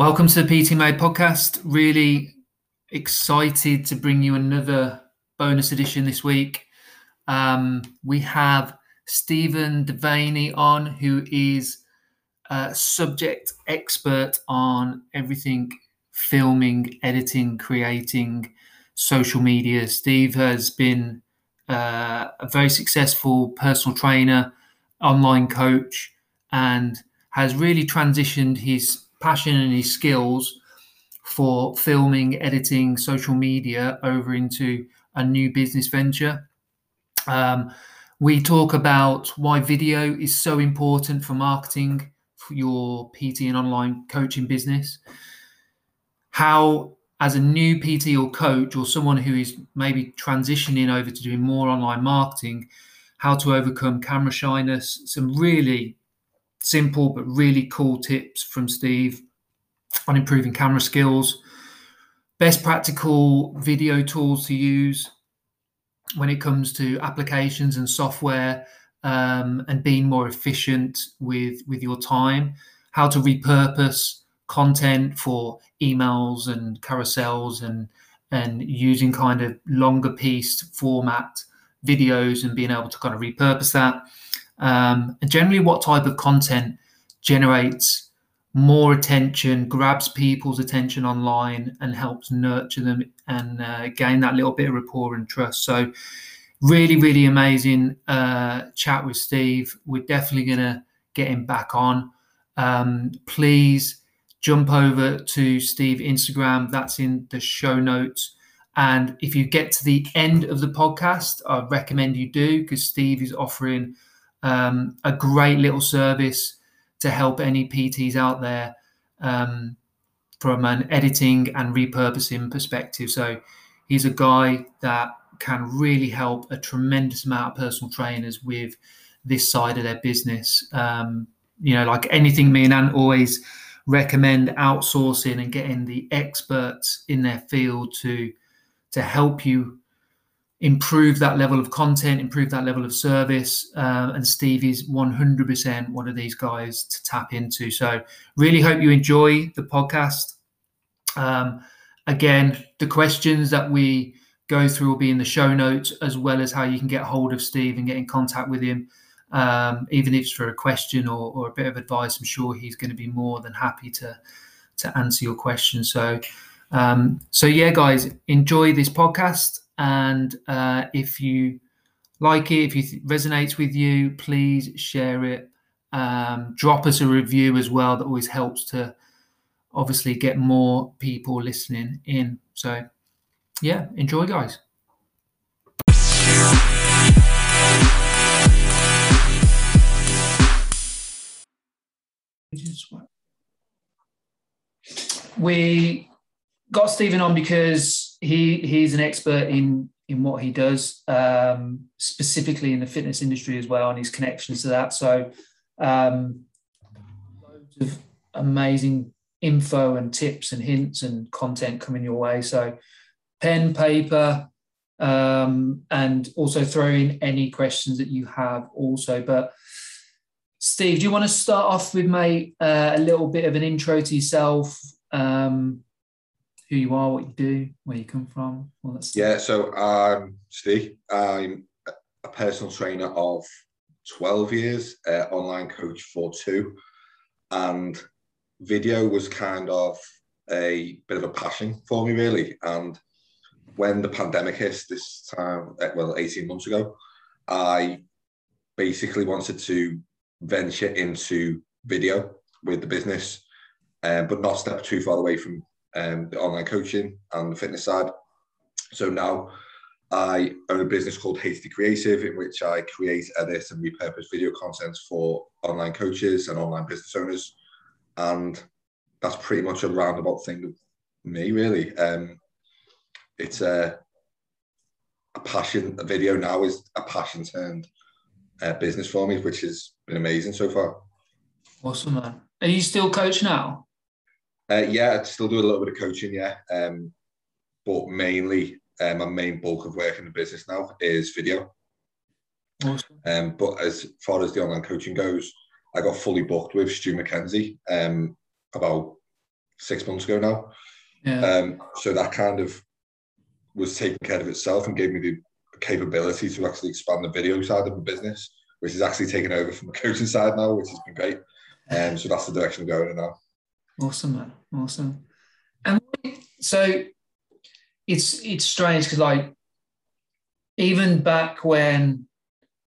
Welcome to the PT Mentor podcast. Really excited to bring you another bonus edition this week. Um, we have Stephen Devaney on, who is a subject expert on everything filming, editing, creating, social media. Steve has been uh, a very successful personal trainer, online coach, and has really transitioned his passion and his skills for filming, editing, social media over into a new business venture. Um, we talk about why video is so important for marketing for your PT and online coaching business. How, as a new PT or coach, or someone who is maybe transitioning over to doing more online marketing, how to overcome camera shyness, some really simple but really cool tips from Steve on improving camera skills, best practical video tools to use when it comes to applications and software um, and being more efficient with with your time, how to repurpose content for emails and carousels and and using kind of longer piece format videos and being able to kind of repurpose that um, and generally what type of content generates more attention, grabs people's attention online, and helps nurture them and uh, gain that little bit of rapport and trust. So, really, really amazing uh, chat with Steve. We're definitely going to get him back on. Um, please jump over to Steve Instagram. That's in the show notes. And if you get to the end of the podcast, I recommend you do because Steve is offering um, a great little service to help any PTs out there um, from an editing and repurposing perspective. So he's a guy that can really help a tremendous amount of personal trainers with this side of their business. Um, you know, like anything, me and Ant always recommend outsourcing and getting the experts in their field to to help you improve that level of content, improve that level of service. Uh, and Steve is 100% one of these guys to tap into. So, really hope you enjoy the podcast. Um, again, the questions that we go through will be in the show notes, as well as how you can get hold of Steve and get in contact with him. Um, even if it's for a question or, or a bit of advice, I'm sure he's going to be more than happy to to answer your question. So, um, so yeah, guys, enjoy this podcast. And uh, if you like it, if it resonates with you, please share it. Um, drop us a review as well. That always helps to obviously get more people listening in. So, yeah, enjoy, guys. We got Stephen on because he he's an expert in in what he does, um, specifically in the fitness industry as well, and his connections to that. So, um, loads of amazing info and tips and hints and content coming your way. So, pen, paper, um, and also throw in any questions that you have also. But Steve, do you want to start off with, mate, uh, a little bit of an intro to yourself? Um, who you are, what you do, where you come from, all that stuff? Yeah, so um, Steve, I'm a personal trainer of 12 years, uh, online coach for two, and video was kind of a bit of a passion for me, really. And when the pandemic hit this time, uh, well, 18 months ago, I basically wanted to venture into video with the business, um, but not step too far away from um, the online coaching and the fitness side. So now I own a business called HD Creative, in which I create, edit, and repurpose video content for online coaches and online business owners. And that's pretty much a roundabout thing of me, really. Um, it's a, a passion. A video now is a passion turned uh, business for me, which has been amazing so far. Awesome, man. Are you still coach now? Uh, yeah, I still do a little bit of coaching, yeah. Um, but mainly, um, my main bulk of work in the business now is video. Awesome. Um, but as far as the online coaching goes, I got fully booked with Stu McKenzie um, about six months ago now. Yeah. Um, so that kind of was taking care of itself and gave me the capability to actually expand the video side of the business, which is actually taken over from the coaching side now, which has been great. Um, so that's the direction I'm going in now. Awesome, man. Awesome. And so it's it's strange because like even back when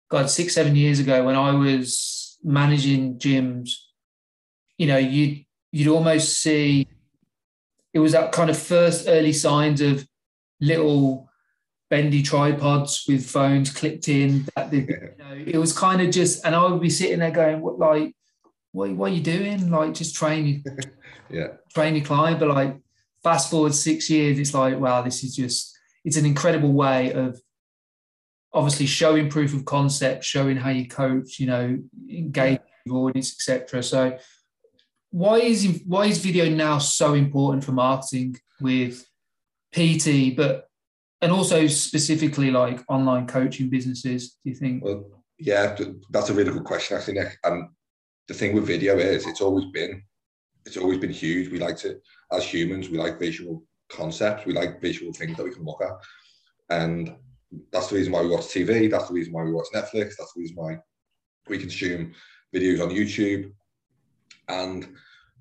God six seven years ago when I was managing gyms, you know you'd you'd almost see it was that kind of first early signs of little bendy tripods with phones clipped in. That the, you know, it was kind of just, and I would be sitting there going, "What like, what, what are you doing? Like, just train, yeah, train your client." But like, fast forward six years, it's like, wow, this is just, it's an incredible way of obviously showing proof of concept, showing how you coach, you know, engage your audience, etc. So why is why is video now so important for marketing with PT, but and also specifically like online coaching businesses? Do you think? Well, yeah, that's a really good question, actually, Nick. And the thing with video is, it's always been, it's always been huge. We like to, as humans, we like visual concepts. We like visual things that we can look at, and that's the reason why we watch TV. That's the reason why we watch Netflix. That's the reason why we consume videos on YouTube. And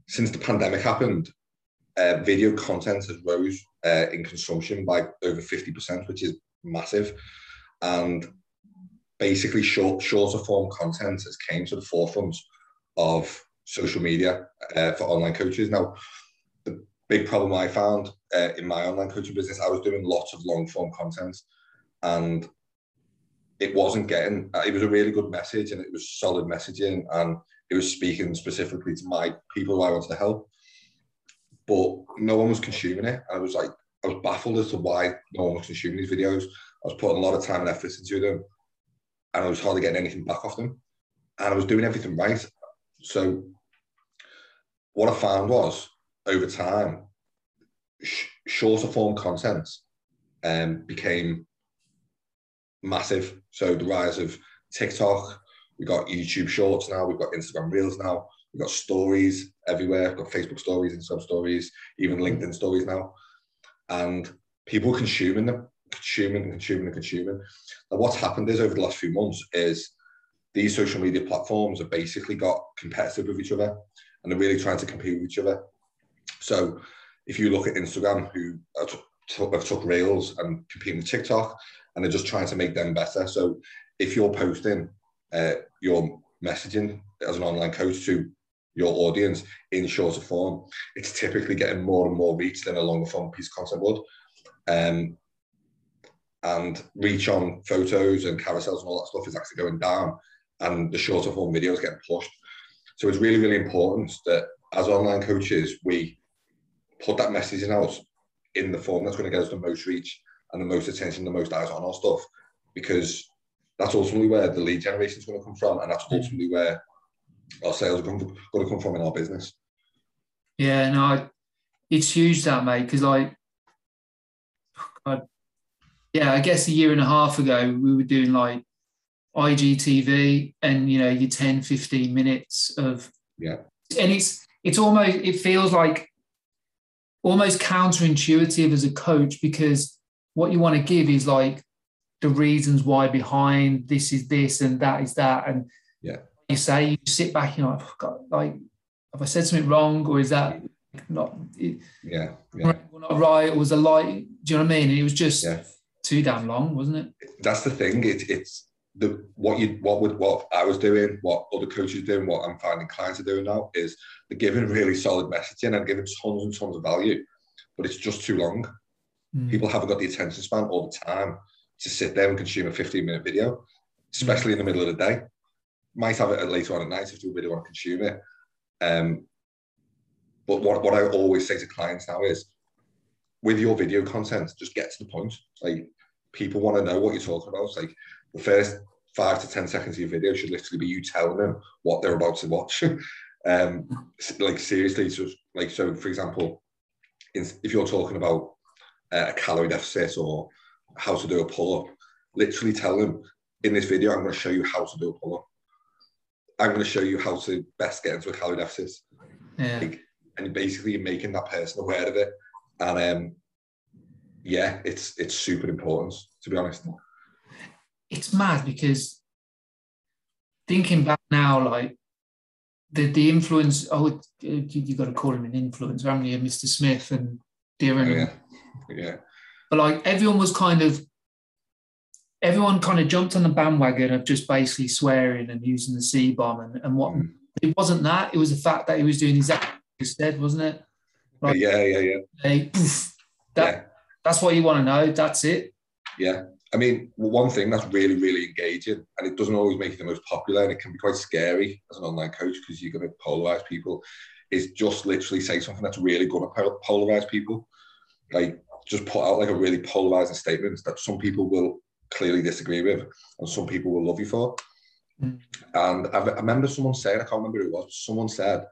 since the pandemic happened, uh, video content has rose uh, in consumption by over 50%, which is massive. And basically, short, shorter form content has came to the forefront of social media uh, for online coaches. Now, the big problem I found uh, in my online coaching business, I was doing lots of long form content and it wasn't getting, uh, it was a really good message and it was solid messaging and it was speaking specifically to my people who I wanted to help. But no one was consuming it. I was like, I was baffled as to why no one was consuming these videos. I was putting a lot of time and effort into them, and I was hardly getting anything back off them. And I was doing everything right. So, what I found was over time, sh- shorter form content um, became massive. So, the rise of TikTok, we've got YouTube Shorts now, we've got Instagram Reels now, we've got stories everywhere, we've got Facebook stories, Instagram stories, even LinkedIn stories now and people consuming them, consuming and consuming and consuming. And what's happened is over the last few months is these social media platforms have basically got competitive with each other and they're really trying to compete with each other. So if you look at Instagram, who have took Reels and competing with TikTok, and they're just trying to make them better. So if you're posting uh, your messaging as an online coach to your audience in shorter form, it's typically getting more and more reach than a longer form piece of content would. Um, and reach on photos and carousels and all that stuff is actually going down, and the shorter form videos getting pushed. So it's really, really important that as online coaches, we put that messaging out in the form that's going to get us the most reach and the most attention, the most eyes on our stuff, because that's ultimately where the lead generation is going to come from, and that's ultimately where our sales are going to come from in our business. Yeah, no, it's huge that mate because like, God, yeah, I guess a year and a half ago we were doing like IGTV and you know your 10, 15 minutes of yeah, and it's it's almost it feels like almost counterintuitive as a coach because what you want to give is like the reasons why behind this is this and that is that and yeah you say, you sit back, you're like, oh, God, like, have I said something wrong, or is that not? yeah, yeah. not right, or was a lie? Do you know what I mean? And it was just yeah. too damn long, wasn't it? That's the thing. It, it's the what you what would what I was doing, what other coaches doing, what I'm finding clients are doing now is they're giving really solid messaging and giving tons and tons of value, but it's just too long. Mm. People haven't got the attention span all the time to sit there and consume a 15 minute video, especially mm. in the middle of the day might have it later on at night if you really want to consume it. Um, but what, what I always say to clients now is, with your video content, just get to the point. Like people want to know what you're talking about. It's like the first five to ten seconds of your video should literally be you telling them what they're about to watch. um, like seriously, so like so. For example, if you're talking about a calorie deficit or how to do a pull up, literally tell them in this video I'm going to show you how to do a pull up I'm going to show you how to best get into a calorie deficit. Yeah. Like, and basically you're making that person aware of it. And um, yeah, it's it's super important to be honest. It's mad because thinking back now, like the the influence. Oh, you, you got to call him an influencer, haven't you, Mr. Smith and Darren? Oh, yeah, yeah. But like everyone was kind of everyone kind of jumped on the bandwagon of just basically swearing and using the C bomb and, and what mm. it wasn't that, it was the fact that he was doing exactly instead, wasn't it? Like, yeah, yeah, yeah. Poof, that yeah. That's what you want to know. That's it. Yeah. I mean, one thing that's really, really engaging, and it doesn't always make you the most popular, and it can be quite scary as an online coach because you're going to polarize people, is just literally say something that's really going to polarize people. Like, just put out like a really polarizing statement that some people will clearly disagree with and some people will love you for. Mm. And I, I remember someone saying, I can't remember who it was, someone said,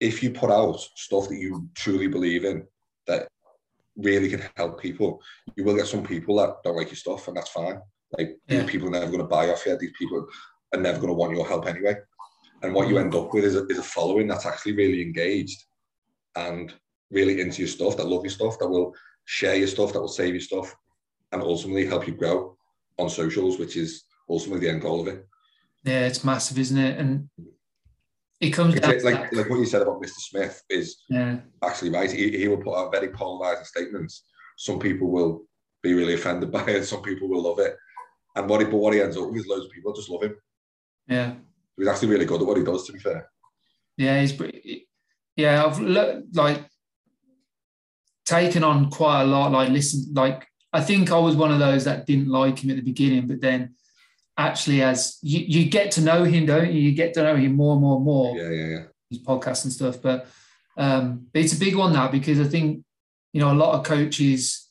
if you put out stuff that you truly believe in, that really can help people, you will get some people that don't like your stuff, and that's fine. Like yeah. people are never going to buy off you. These people are never going to want your help anyway. And what you mm-hmm. end up with is a, is a following that's actually really engaged and really into your stuff, that love your stuff, that will share your stuff, that will save your stuff, and ultimately help you grow on socials, which is ultimately the end goal of it. Yeah, it's massive, isn't it? And it comes down like like, like what you said about Mr. Smith is yeah. actually right. He, he will put out very polarizing statements. Some people will be really offended by it. Some people will love it. And what he but what he ends up with, is loads of people just love him. Yeah, he's actually really good at what he does. To be fair. Yeah, he's yeah. I've like taken on quite a lot. Like listen, like I think I was one of those that didn't like him at the beginning, but then actually, as you, you get to know him, don't you? You get to know him more and more and more. Yeah, yeah, yeah. His podcasts and stuff, but um, but it's a big one now because I think you know a lot of coaches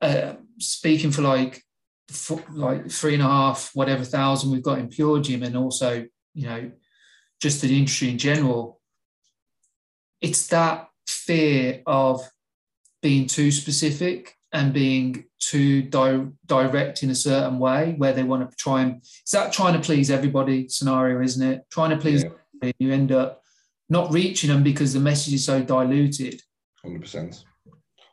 uh, speaking for like for like three and a half whatever thousand we've got in pure gym and also you know just the industry in general it's that fear of being too specific and being too di- direct in a certain way where they want to try and is that trying to please everybody scenario isn't it? Trying to please yeah. you end up not reaching them because the message is so diluted. 100%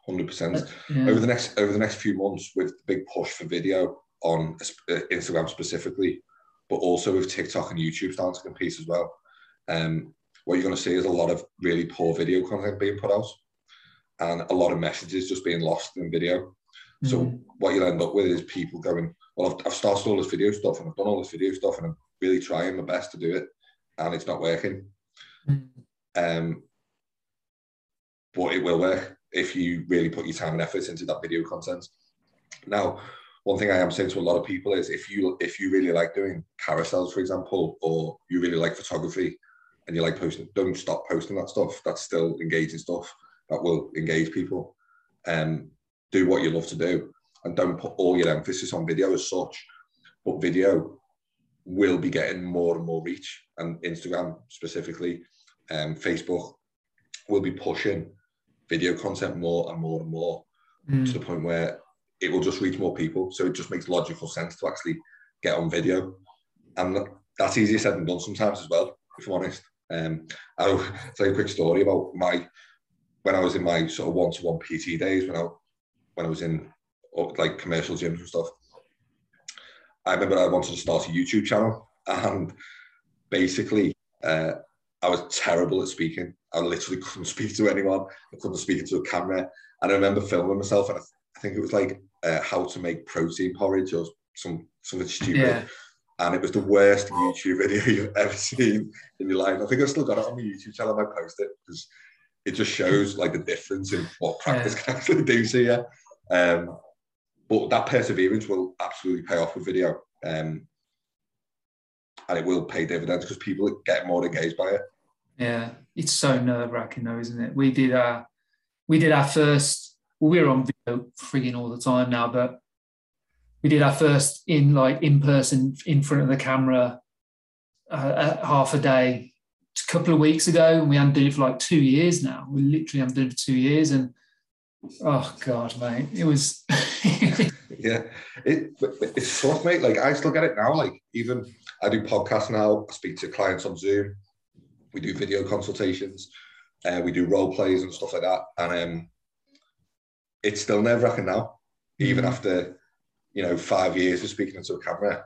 100% yeah. over the next over the next few months with the big push for video on uh, instagram specifically but also with tiktok and youtube starting to compete as well um, what you're going to see is a lot of really poor video content being put out and a lot of messages just being lost in video. So mm. what you'll end up with is people going, well, I've, I've, started all this video stuff and I've done all this video stuff and I'm really trying my best to do it and it's not working. Mm. Um, but it will work if you really put your time and effort into that video content. Now, one thing I am saying to a lot of people is if you if you really like doing carousels, for example, or you really like photography and you like posting, don't stop posting that stuff. That's still engaging stuff that will engage people. Um, do what you love to do and don't put all your emphasis on video as such. But video will be getting more and more reach, and Instagram specifically, um, Facebook will be pushing video content more and more and more mm. to the point where it will just reach more people. So it just makes logical sense to actually get on video. And that's easier said than done sometimes as well, if I'm honest. Um, I'll tell you a quick story about my when I was in my sort of one-to-one PT days, when I when I was in like commercial gyms and stuff, I remember I wanted to start a YouTube channel, and basically, uh, I was terrible at speaking. I literally couldn't speak to anyone. I couldn't speak into a camera. And I remember filming myself, and I, th- I think it was like uh, how to make protein porridge or some something stupid. Yeah. And it was the worst YouTube video you've ever seen in your life. I think I still got it on my YouTube channel. I might post it because it just shows like the difference in what practice yeah. can actually do to you. Um, but that perseverance will absolutely pay off with video. Um, and it will pay dividends because people get more engaged by it. Yeah, it's so nerve wracking though, isn't it? We did our we did our first well, we're on video frigging all the time now, but we did our first in like in person in front of the camera uh, half a day a couple of weeks ago, and we haven't done it for like two years now. We literally haven't done it for two years, and oh god, mate, it was. yeah, it, it's tough, mate. Like I still get it now. Like even I do podcasts now. I speak to clients on Zoom. We do video consultations, Uh, we do role plays and stuff like that, and um, it's still nerve wracking now, even Mm. after you know five years of speaking into a camera,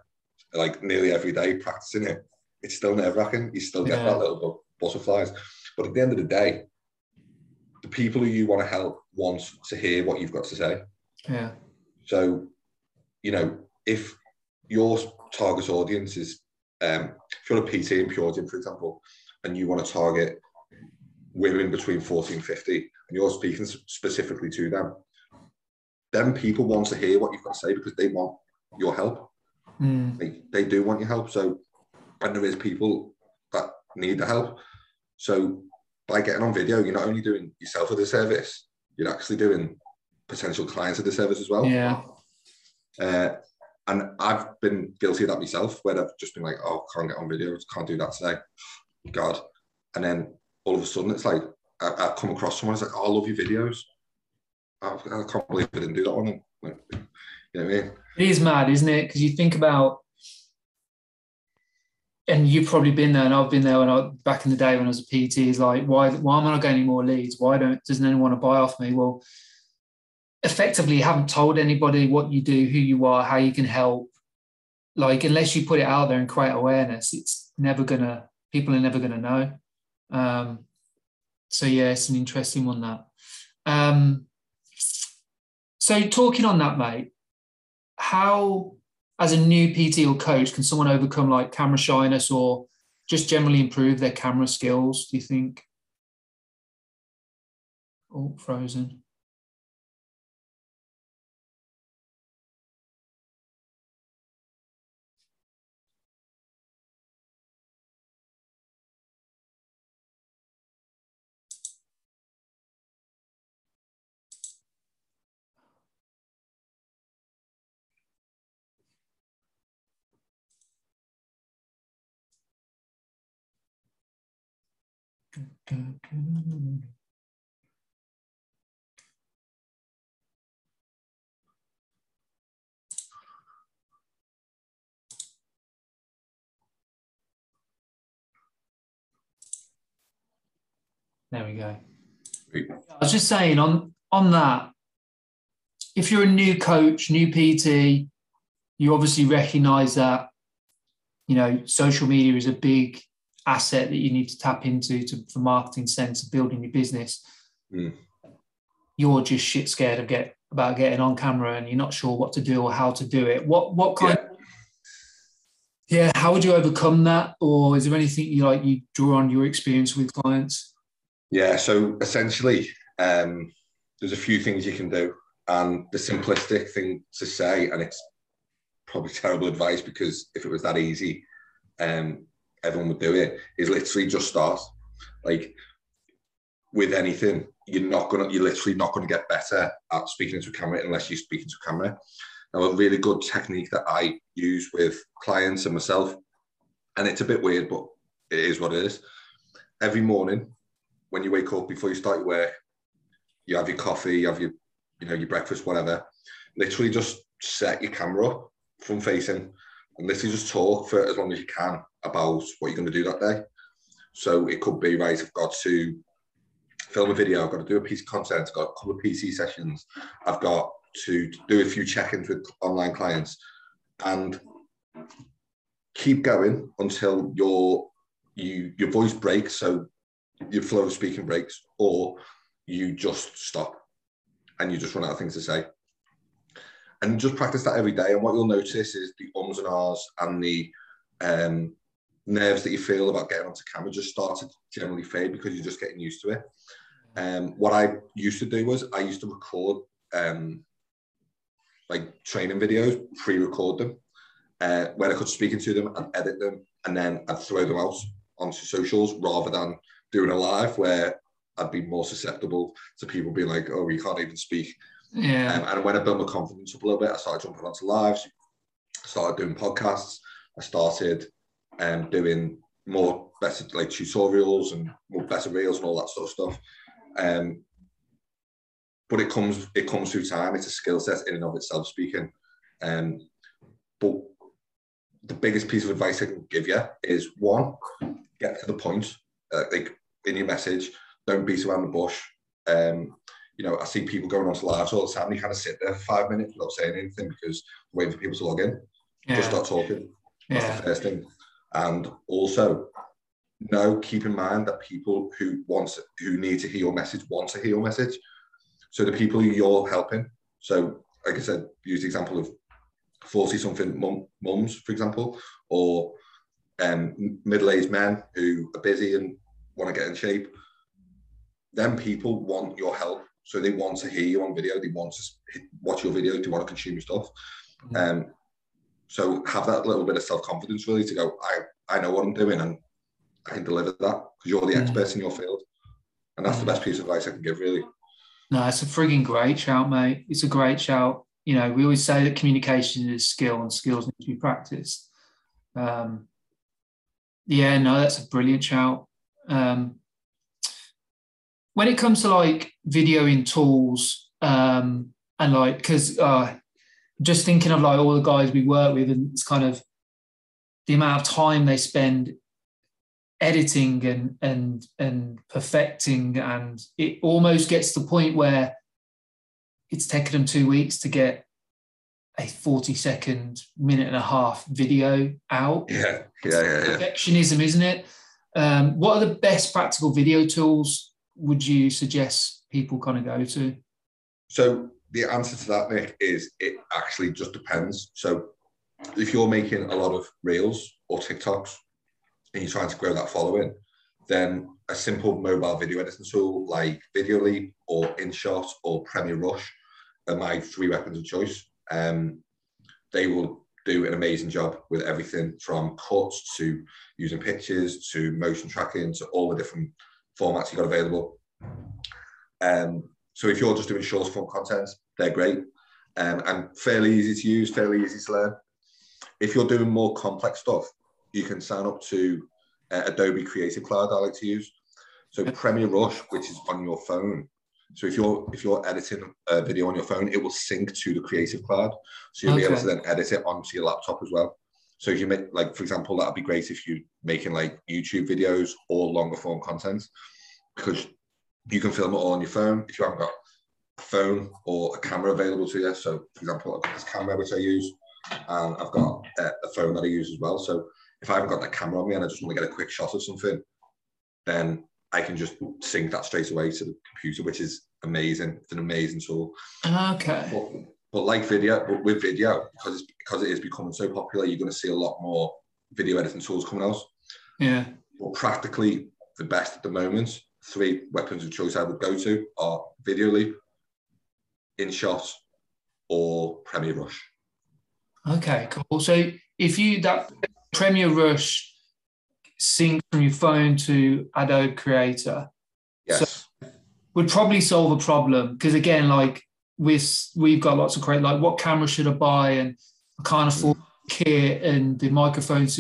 like nearly every day practicing it. It's still nerve wracking. You still get Yeah. that little bu- butterflies, but at the end of the day, the people who you want to help want to hear what you've got to say. Yeah. So, you know, if your target audience is, um, if you're a PT in Pure Gym, for example, and you want to target women between 40 and 50, and you're speaking specifically to them, then people want to hear what you've got to say because they want your help. Mm. They, they do want your help. So, and there is people that need the help. So, by getting on video, you're not only doing yourself a disservice, you're actually doing potential clients a disservice as well. Yeah. Uh, and I've been guilty of that myself, where I've just been like, oh, can't get on video, can't do that today. God. And then all of a sudden, it's like, I, I come across someone who's like, oh, I love your videos. I, I can't believe I didn't do that one. Like, you know what I mean? It is mad, isn't it? Because you think about, and you've probably been there, and I've been there when I back in the day when I was a PT. Is like, why why am I not getting more leads? Why don't doesn't anyone want to buy off me? Well, effectively, you haven't told anybody what you do, who you are, how you can help. Like, unless you put it out there and create awareness, it's never gonna. People are never gonna know. Um, so yeah, it's an interesting one that. Um, so talking on that, mate, how as a new PT or coach can someone overcome like camera shyness or just generally improve their camera skills? Do you think? Oh, frozen. There we go. I was just saying on on that, if you're a new coach, new PT, you obviously recognize that you know social media is a big asset that you need to tap into to, for marketing sense of building your business. Mm. You're just shit scared of get about getting on camera and you're not sure what to do or how to do it. What what kind yeah, how would you overcome that? Or is there anything you like you draw on your experience with clients? Yeah, so essentially, um, there's a few things you can do. And the simplistic thing to say, and it's probably terrible advice because if it was that easy, um, everyone would do it, is literally just start. Like with anything, you're not gonna, you're literally not gonna get better at speaking a camera unless you speak into a camera. Now, a really good technique that I use with clients and myself, and it's a bit weird, but it is what it is. Every morning, when you wake up before you start your work, you have your coffee, you have your, you know, your breakfast, whatever. Literally just set your camera up front facing and literally just talk for as long as you can about what you're going to do that day. So it could be, right, I've got to film a video, I've got to do a piece of content, I've got a couple of PT sessions, I've got to do a few check-ins with online clients and keep going until your you your voice breaks so your flow of speaking breaks or you just stop and you just run out of things to say and just practice that every day and what you'll notice is the ums and ahs and the um, nerves that you feel about getting onto camera just start to generally fade because you're just getting used to it um, what I used to do was I used to record um, like training videos, pre-record them, uh, where I could speak into them and edit them, and then I'd throw them out onto socials rather than doing a live where I'd be more susceptible to people being like, "Oh, you can't even speak." Yeah. Um, and when I built my confidence up a little bit, I started jumping onto lives, started doing podcasts, I started um, doing more better like tutorials and more better reels and all that sort of stuff. Um, but it comes it comes through time. It's a skill set in and of itself. Speaking, um, but the biggest piece of advice I can give you is one, get to the point, uh, like in your message. don't beat around the bush. Um, you know, I see people going on to lives all the time. You kind of sit there for five minutes without saying anything because waiting for people to log in. Yeah. Just start talking. That's yeah. the first thing. And also, no, keep in mind that people who want who need to hear your message want to hear your message. So the people you're helping. So, like I said, use the example of 40 something mum, mums, for example, or um, middle aged men who are busy and want to get in shape. Then people want your help. So they want to hear you on video, they want to watch your video, they want to consume your stuff. Mm-hmm. Um, so have that little bit of self confidence really to go, I, I know what I'm doing and I can deliver that because you're the mm-hmm. experts in your field. And that's the best piece of advice I can give, really. No, it's a frigging great shout, mate. It's a great shout. You know, we always say that communication is skill and skills need to be practiced. Um, yeah, no, that's a brilliant shout. Um, when it comes to like videoing tools um, and like, because uh, just thinking of like all the guys we work with, and it's kind of the amount of time they spend editing and and and perfecting, and it almost gets to the point where it's taken them two weeks to get a 40 second minute and a half video out yeah yeah yeah, yeah. perfectionism isn't it um, what are the best practical video tools would you suggest people kind of go to so the answer to that nick is it actually just depends so if you're making a lot of reels or tiktoks and you're trying to grow that following then a simple mobile video editing tool like videoleap or inshot or premiere rush are my three weapons of choice. Um, they will do an amazing job with everything from cuts to using pictures to motion tracking to all the different formats you got available. Um, so if you're just doing short form content, they're great um, and fairly easy to use, fairly easy to learn. If you're doing more complex stuff, you can sign up to uh, Adobe Creative Cloud. I like to use. So Premiere Rush, which is on your phone, so if you're if you're editing a video on your phone, it will sync to the Creative Cloud. So you'll okay. be able to then edit it onto your laptop as well. So if you make like, for example, that'd be great if you're making like YouTube videos or longer form content, because you can film it all on your phone. If you haven't got a phone or a camera available to you, so for example, I've got this camera which I use, and I've got a, a phone that I use as well. So if I haven't got that camera on me and I just want to get a quick shot of something, then I can just sync that straight away to the computer, which is amazing. It's an amazing tool. Okay. But, but like video, but with video, because it's because it is becoming so popular, you're going to see a lot more video editing tools coming out. Yeah. But practically the best at the moment, three weapons of choice I would go to are Video Videoleap, InShot, or Premiere Rush. Okay, cool. So if you that Premiere Rush sync from your phone to Adobe Creator. Yes. So would probably solve a problem because again, like we've we've got lots of great like what camera should I buy and I can't afford mm. kit and the microphones.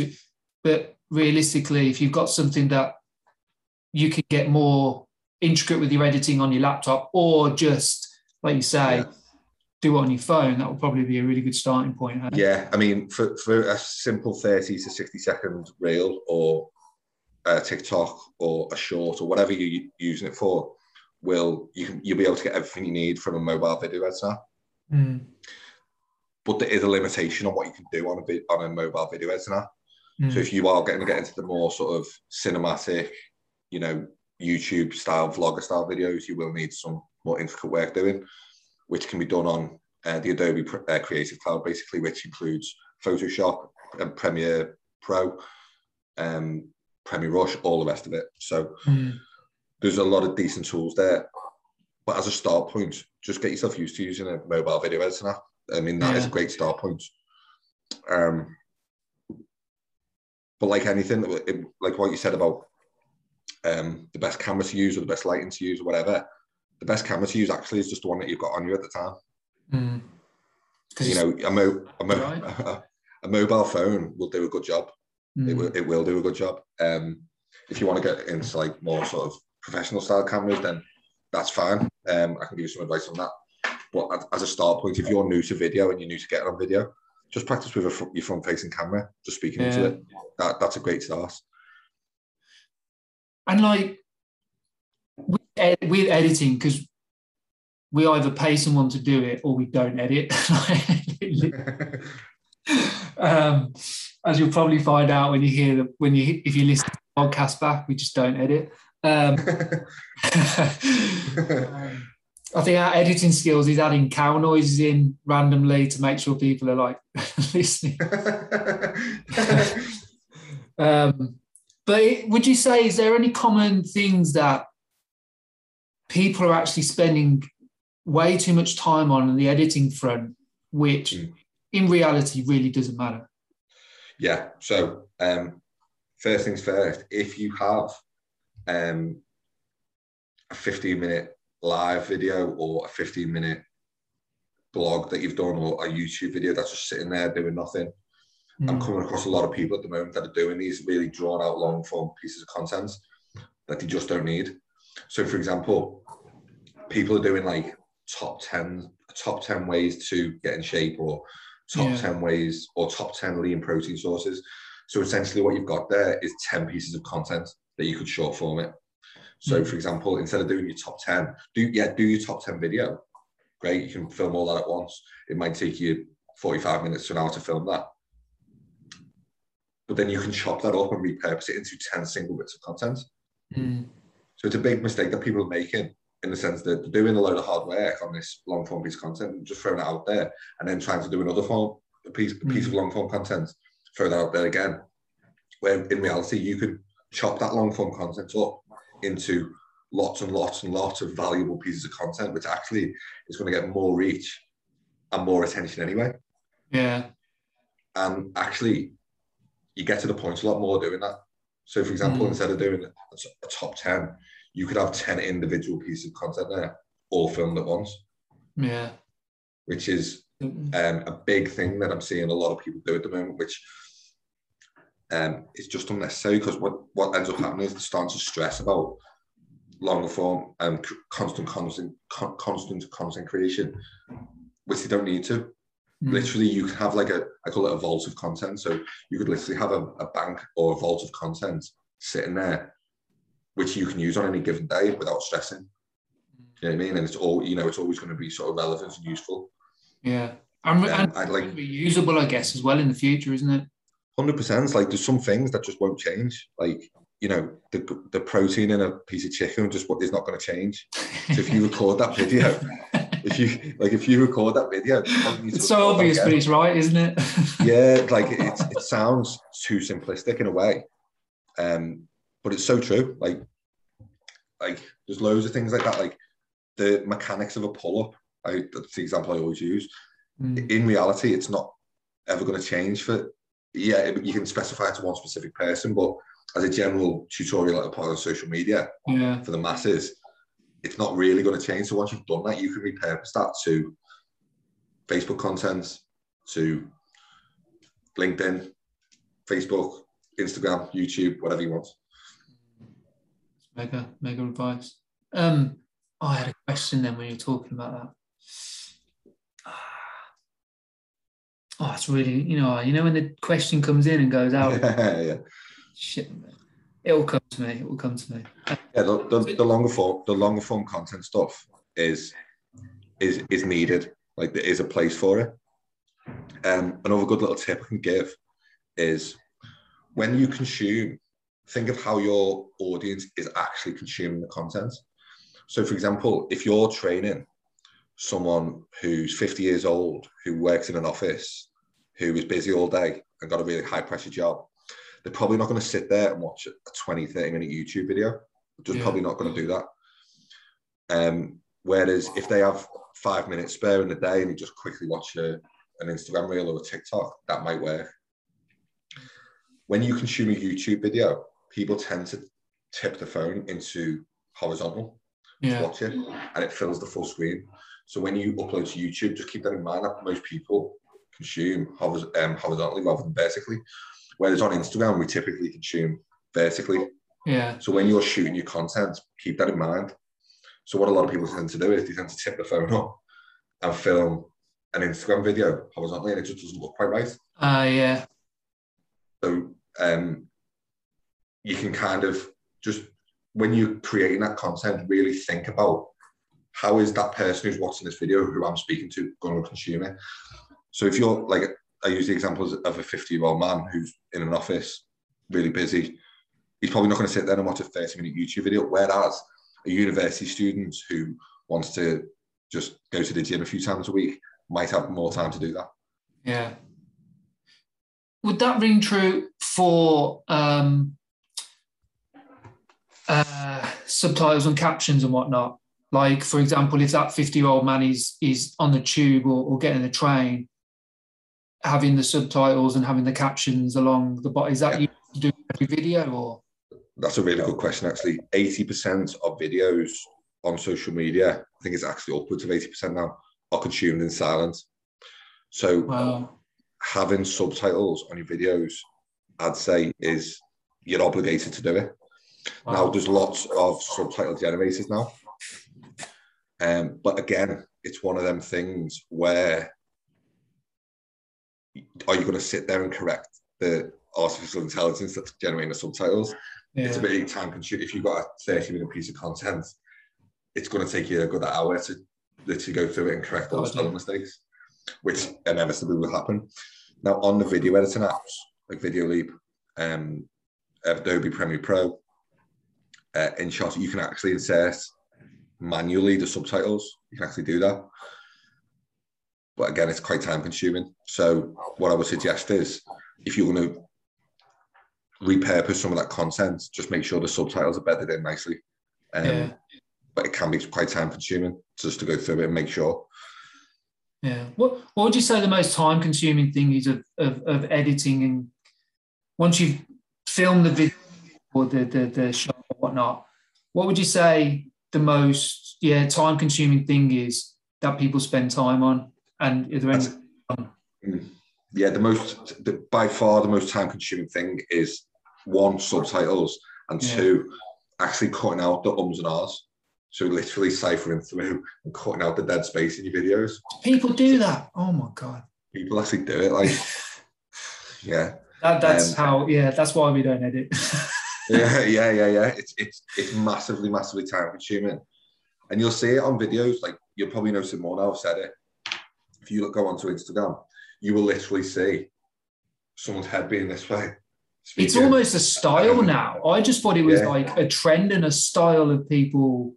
But realistically, if you've got something that you can get more intricate with your editing on your laptop or just like you say, yeah do it on your phone, that would probably be a really good starting point. Huh? Yeah, I mean, for, for a simple 30 to 60 second reel or a TikTok or a short or whatever you're using it for, will you you'll be able to get everything you need from a mobile video editor. Mm. But there is a limitation on what you can do on a bit on a mobile video editor. Mm. So if you are getting to get into the more sort of cinematic, you know, YouTube style vlogger style videos, you will need some more intricate work doing which can be done on uh, the Adobe uh, Creative Cloud, basically, which includes Photoshop and Premiere Pro, um, Premiere Rush, all the rest of it. So mm. There's a lot of decent tools there. But as a start point, just get yourself used to using a mobile video editor app. I mean, that yeah. is a great start point. Um, but like anything, it, like what you said about um, the best camera to use or the best lighting to use or whatever, the best camera to use actually is just the one that you've got on you at the time. Mm. You know, a, mo- a, mo- right. a, mobile phone will do a good job. Mm. It, will, it will do a good job. Um, if you want to get into like more sort of professional style cameras, then that's fine. Um, I can give you some advice on that. But as a start point, if you're new to video and you're new to getting on video, just practice with a, your front facing camera, just speaking yeah. into it. That, that's a great start. And like, with ed- with editing because we either pay someone to do it or we don't edit. um, as you'll probably find out when you hear that when you if you listen to the podcast back, we just don't edit. Um, um, I think our editing skills is adding cow noises in randomly to make sure people are like listening. um, but it, would you say is there any common things that people are actually spending way too much time on in the editing front, which mm. in reality really doesn't matter? Yeah. So um, first things first, if you have um, a 15 minute live video or a 15 minute blog that you've done or a YouTube video that's just sitting there doing nothing. Mm. I'm coming across a lot of people at the moment that are doing these really drawn out long form pieces of content that they just don't need. So for example, people are doing like top 10 top 10 ways to get in shape or top yeah. 10 ways or top 10 lean protein sources. So essentially what you've got there is 10 pieces of content that you could short form it. So, mm. for example, instead of doing your top 10, do yeah, do your top 10 video. Great, you can film all that at once. It might take you 45 minutes to an hour to film that. But then you can chop that up and repurpose it into 10 single bits of content. Mm. So it's a big mistake that people are making in the sense that they're doing a load of hard work on this long form piece of content and just throwing it out there and then trying to do another form, a piece, a piece of long form content, throw that out there again. Where in reality, you could chop that long form content up into lots and lots and lots of valuable pieces of content, which actually is going to get more reach and more attention anyway. Yeah. And actually, you get to the point a lot more doing that. So, for example, mm. instead of doing a top 10, you could have 10 individual pieces of content there, all filmed at once. Yeah. Which is um, a big thing that I'm seeing a lot of people do at the moment, which um, it's just unnecessary because what, what ends up happening is they start to stress about longer form and constant, constant, constant content creation, which they don't need to. Mm. Literally, you can have like a, I call it a vault of content. So you could literally have a, a bank or a vault of content sitting there, which you can use on any given day without stressing. You know what I mean? And it's all, you know, it's always going to be sort of relevant and useful. Yeah. And, um, and like, be usable, I guess, as well in the future, isn't it? Hundred percent. Like there's some things that just won't change. Like you know, the the protein in a piece of chicken just is not going to change. So if you record that video, if you like, if you record that video, it's so obvious, but it's right, isn't it? yeah, like it, it sounds too simplistic in a way, um, but it's so true. Like, like there's loads of things like that. Like the mechanics of a pull up. I, that's the example I always use. Mm. In reality, it's not ever going to change for yeah, you can specify to one specific person, but as a general tutorial like a part of social media yeah. for the masses, it's not really going to change. So once you've done that, you can repurpose that to Facebook content, to LinkedIn, Facebook, Instagram, YouTube, whatever you want. Mega, mega advice. Um, oh, I had a question then when you were talking about that. Oh, it's really, you know, you know when the question comes in and goes out. yeah, yeah. Shit, it will come to me. It will come to me. Yeah, the, the, the longer form, the longer form content stuff is is is needed. Like there is a place for it. Um, another good little tip I can give is when you consume, think of how your audience is actually consuming the content. So, for example, if you're training someone who's 50 years old who works in an office who is busy all day and got a really high pressure job they're probably not going to sit there and watch a 20 30 minute youtube video just yeah. probably not going to do that um, whereas if they have five minutes spare in the day and you just quickly watch a, an instagram reel or a tiktok that might work when you consume a youtube video people tend to tip the phone into horizontal yeah. to watch it and it fills the full screen so when you upload to YouTube, just keep that in mind that most people consume um, horizontally rather than vertically. Whereas on Instagram, we typically consume vertically. Yeah. So when you're shooting your content, keep that in mind. So what a lot of people tend to do is they tend to tip the phone up and film an Instagram video horizontally, and it just doesn't look quite right. Ah, uh, yeah. So um, you can kind of just when you're creating that content, really think about how is that person who's watching this video, who I'm speaking to, going to consume it. So if you're like, I use the examples of a 50 year old man who's in an office, really busy. He's probably not going to sit there and watch a 30 minute YouTube video. Whereas a university student who wants to just go to the gym a few times a week might have more time to do that. Yeah. Would that ring true for um, uh, subtitles and captions and whatnot? Like, for example, if that 50 year old man is, is on the tube or, or getting the train, having the subtitles and having the captions along the bottom, is that yeah. you do every video or? That's a really good question, actually. 80% of videos on social media, I think it's actually upwards of 80% now, are consumed in silence. So wow. having subtitles on your videos, I'd say, is you're obligated to do it. Wow. Now there's lots of subtitle generators now. Um, but again, it's one of them things where are you going to sit there and correct the artificial intelligence that's generating the subtitles? Yeah. It's a very time consuming. If you've got a 30 minute piece of content, it's going to take you a good hour to literally go through it and correct all the spelling mistakes, which inevitably will happen. Now, on the video editing apps like Videoleap, um, Adobe Premiere Pro, uh, InShot, you can actually insert manually the subtitles. You can actually do that. But again, it's quite time consuming. So, what I would suggest is if you're going to repurpose some of that content, just make sure the subtitles are bedded in nicely. Um, yeah. But it can be quite time consuming just to go through it and make sure. Yeah. What What would you say the most time consuming thing is of, of, of editing and once you've filmed the video or the, the, the show or whatnot, what would you say the most yeah time consuming thing is that people spend time on? And is there any? Mm. Yeah, the most the, by far the most time consuming thing is one subtitles and yeah. two actually cutting out the ums and ahs. So literally ciphering through and cutting out the dead space in your videos. People do that. Oh my god. People actually do it. Like, yeah. That, that's um, how. Yeah, that's why we don't edit. yeah, yeah, yeah, yeah. It's it's it's massively, massively time consuming, and you'll see it on videos. Like you'll probably notice it more now. I've said it. If you look, go onto Instagram, you will literally see someone's head being this way Speaking. It's almost a style now. I just thought it was yeah. like a trend and a style of people,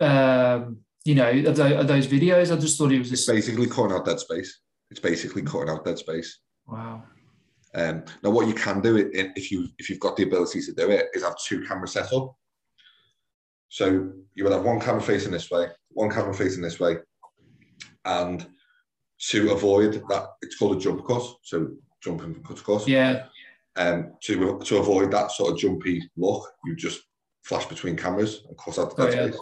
um, you know, of, the, of, those videos. I just thought it was. Basically cutting out dead space. It's basically cutting out dead space. Wow. Um, now, what you can do if you if you've got the ability to do it is have two cameras set up. So you would have one camera facing this way, one camera facing this way, and to avoid that, it's called a jump cut. So jumping from cut to cut. Yeah um, to to avoid that sort of jumpy look, you just flash between cameras and cut out the dead oh, yeah. space.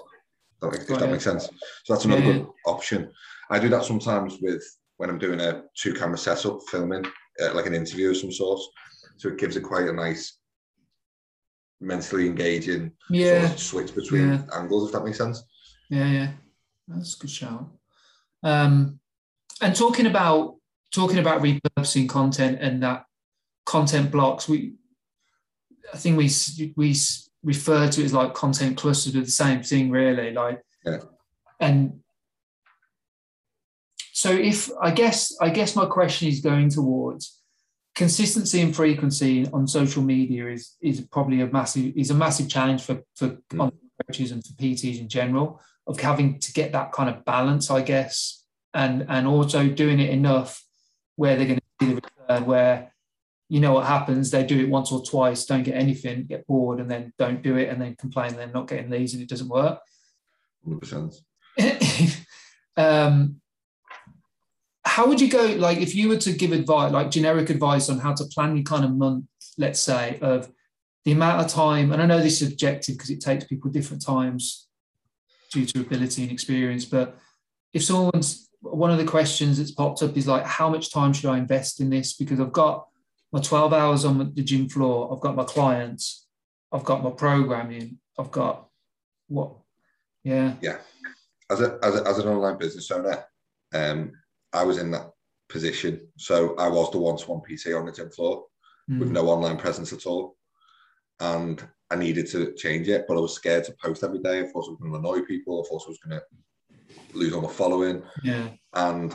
That makes, if that yeah. makes sense. So that's another yeah. good option. I do that sometimes with when I'm doing a two camera setup, filming uh, like an interview of some sort. So it gives it quite a nice, mentally engaging yeah. Sort of switch between yeah. angles, if that makes sense. Yeah, yeah, that's a good shout. Um, and talking about talking about repurposing content and that content blocks. We, I think we we refer to it as like content clusters, but the same thing really. Like, yeah. and so if I guess I guess my question is going towards consistency and frequency on social media is is probably a massive is a massive challenge for for mm. coaches and for PTs in general of having to get that kind of balance, I guess, and and also doing it enough where they're going to see the return where you know what happens? They do it once or twice don't get anything get bored and then don't do it and then complain they're not getting these and it doesn't work. 100% um, how would you go like if you were to give advice like generic advice on how to plan your kind of month let's say of the amount of time and i know this is subjective because it takes people different times due to ability and experience but if someone's one of the questions that's popped up is like how much time should i invest in this because i've got my 12 hours on the gym floor, I've got my clients, I've got my programming, I've got what, yeah. Yeah. As, a, as, a, as an online business owner, um, I was in that position. So I was the one to one PT on the gym floor mm. with no online presence at all. And I needed to change it, but I was scared to post every day. I thought I was going to annoy people. I thought I was going to lose all my following. Yeah. And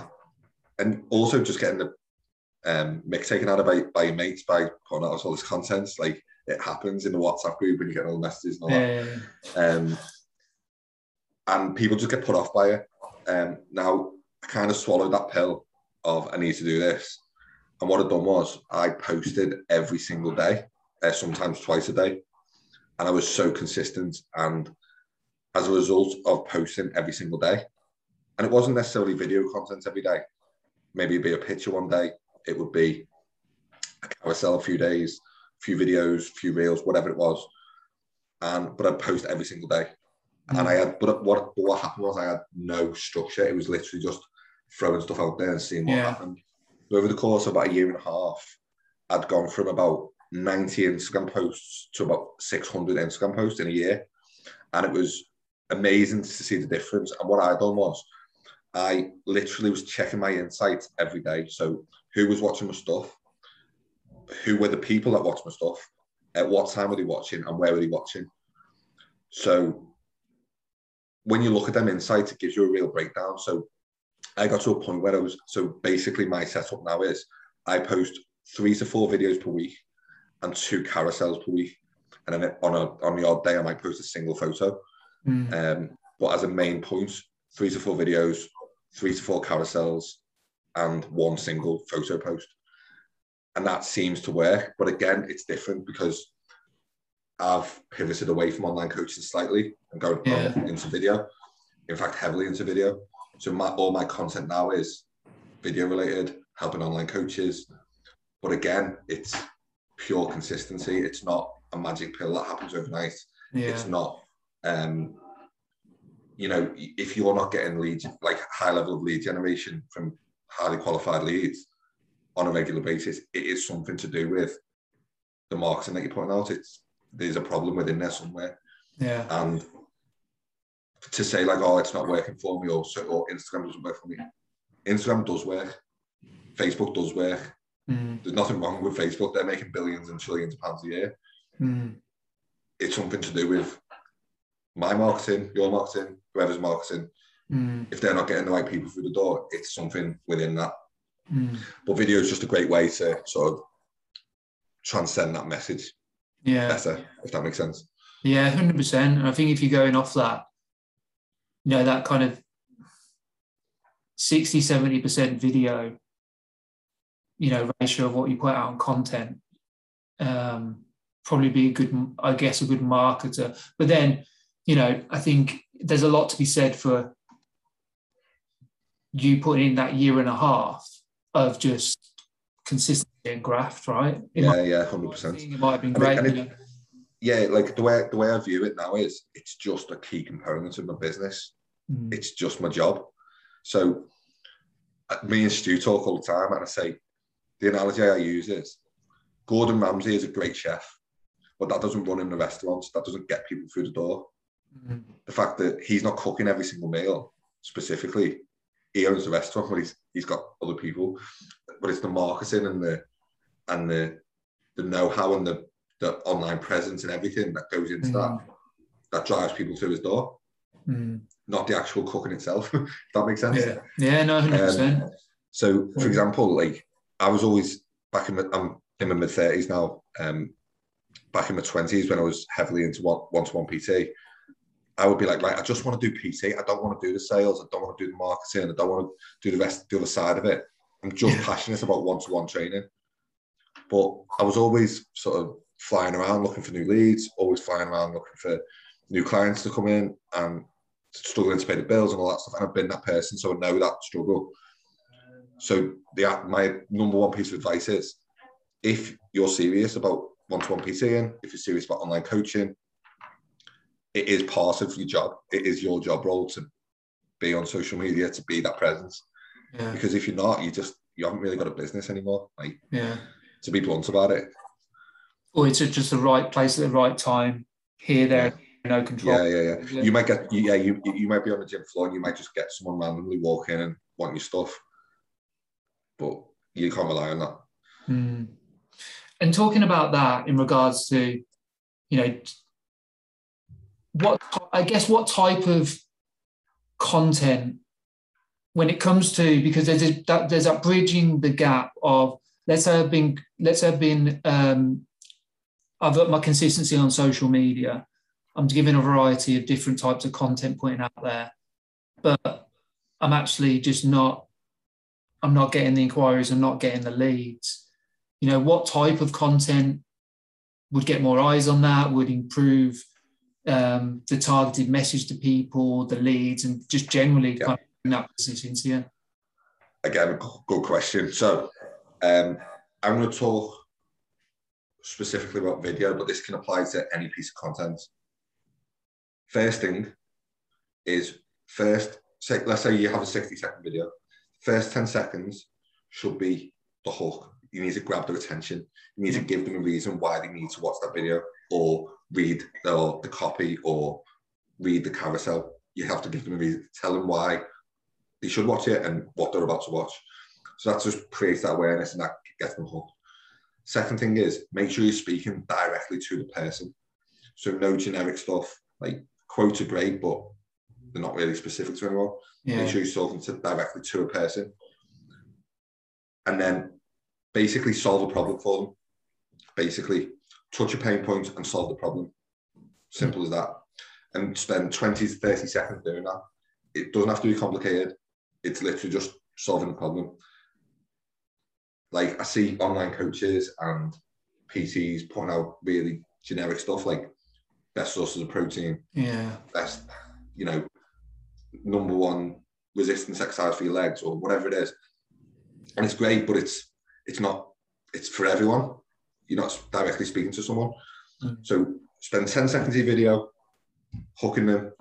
and also just getting the um, mix taken out of by, by your mates by putting out all this content. Like it happens in the WhatsApp group when you get all the messages and all Yeah. that. Um, and people just get put off by it. Um, now I kind of swallowed that pill of I need to do this. And what I'd done was I posted every single day, uh, sometimes twice a day. And I was so consistent. And as a result of posting every single day, and it wasn't necessarily video content every day, maybe it'd be a picture one day, it would be a carousel a few days, a few videos, a few reels, whatever it was. And but I'd post every single day. And I had, but what but what happened was I had no structure. It was literally just throwing stuff out there and seeing what Yeah. happened. So over the course of about a year and a half, I'd gone from about 90 Instagram posts to about 600 Instagram posts in a year. And it was amazing to see the difference. And what I done was I literally was checking my insights every day. So who was watching my stuff? Who were the people that watched my stuff? At what time were they watching and where were they watching? So when you look at them insights, it gives you a real breakdown. So I got to a point where I was so basically my setup now is I post three to four videos per week and two carousels per week. And then on a on the odd day I might post a single photo. Mm. Um, but as a main point, three to four videos, three to four carousels, and one single photo post. And that seems to work. But again, it's different because I've pivoted away from online coaching slightly and going Yeah. into video. In fact, heavily into video. So my all my content now is video related, helping online coaches. But again, it's pure consistency. It's not a magic pill that happens overnight Yeah. it's not um you know if you're not getting leads like high level of lead generation from highly qualified leads on a regular basis it is something to do with the marketing that you're putting out it's there's a problem within there somewhere Yeah. and to say like oh it's not working for me or so or instagram doesn't work for me instagram does work facebook does work Mm. there's nothing wrong with facebook they're making billions and trillions of pounds a year Mm. it's something to do with my marketing, your marketing, whoever's marketing. Mm. If they're not getting the right people through the door, it's something within that. Mm. But video is just a great way to sort of transcend that message Yeah. better, if that makes sense. Yeah, hundred percent. I think if you're going off that, you know, that kind of 60, 70 percent video, you know, ratio of what you put out on content, um, probably be a good, I guess, a good marketer. But then, you know, I think there's a lot to be said for you putting in that year and a half of just consistency and graft, right? It Yeah, yeah, hundred percent. It might have been great. and it- you know. Yeah, like the way the way I view it now is it's just a key component of my business. Mm. It's just my job. So uh, me and Stu talk all the time, and I say the analogy I use is Gordon Ramsay is a great chef, but that doesn't run in the restaurants. That doesn't get people through the door. Mm. the fact that he's not cooking every single meal specifically. He owns the restaurant, but he's he's got other people. But it's the marketing and the and the the know-how and the the online presence and everything that goes into that that drives people through his door, Mm. not the actual cooking itself. if that makes sense. Yeah, yeah, no, hundred percent. So, for Mm. example, like I was always back in my, I'm in my mid thirties now. Um, back in my twenties when I was heavily into one to one PT, I would be like, right, I just want to do PT. I don't want to do the sales. I don't want to do the marketing. I don't want to do the rest, the other side of it. I'm just Yeah. passionate about one to one training. But I was always sort of flying around looking for new leads, always flying around looking for new clients to come in and struggling to pay the bills and all that stuff. And I've been that person, so I know that struggle. So the my number one piece of advice is if you're serious about one-to-one PTing, if you're serious about online coaching, it is part of your job. It is your job role to be on social media, to be that presence. Yeah, Because if you're not, you just you haven't really got a business anymore. Like yeah. to be blunt about it. Or it's just the right place at the right time. Here, there, no control. Yeah, yeah, yeah. You might get yeah, you you might be on the gym floor and you might just get someone randomly walk in and want your stuff. But you can't rely on that. Mm. And talking about that in regards to, you know, what I guess what type of content when it comes to because there's a, that, there's that bridging the gap of let's say I've been let's say I've been um, I've got my consistency on social media. I'm giving a variety of different types of content putting out there, but I'm actually just not. I'm not getting the inquiries. I'm not getting the leads. You know what type of content would get more eyes on that? Would improve um, the targeted message to people, the leads, and just generally yeah. kind of that business into you? Again, good question. So um, I'm going to talk specifically about video, but this can apply to any piece of content. First thing is first, say, let's say you have a 60 second video. First 10 seconds should be the hook. You need to grab their attention. You need to give them a reason why they need to watch that video or read the, the copy or read the carousel. You have to give them a reason, tell them why they should watch it and what they're about to watch. So that just creates that awareness and that gets them hooked. Second thing is make sure you're speaking directly to the person. So no generic stuff like quote a great, but they're not really specific to anyone. Yeah. Make sure you're talking to directly to a person. And then basically solve a problem for them. Basically touch a pain point and solve the problem. Simple as that. And spend 20 to 30 seconds doing that. It doesn't have to be complicated. It's literally just solving the problem. Like I see online coaches and PTs putting out really generic stuff like best sources of protein. Yeah. Best, you know, number one resistance exercise for your legs or whatever it is. And it's great, but it's it's not it's for everyone. You're not directly speaking to someone. Mm. So spend 10 seconds of your video, hooking them,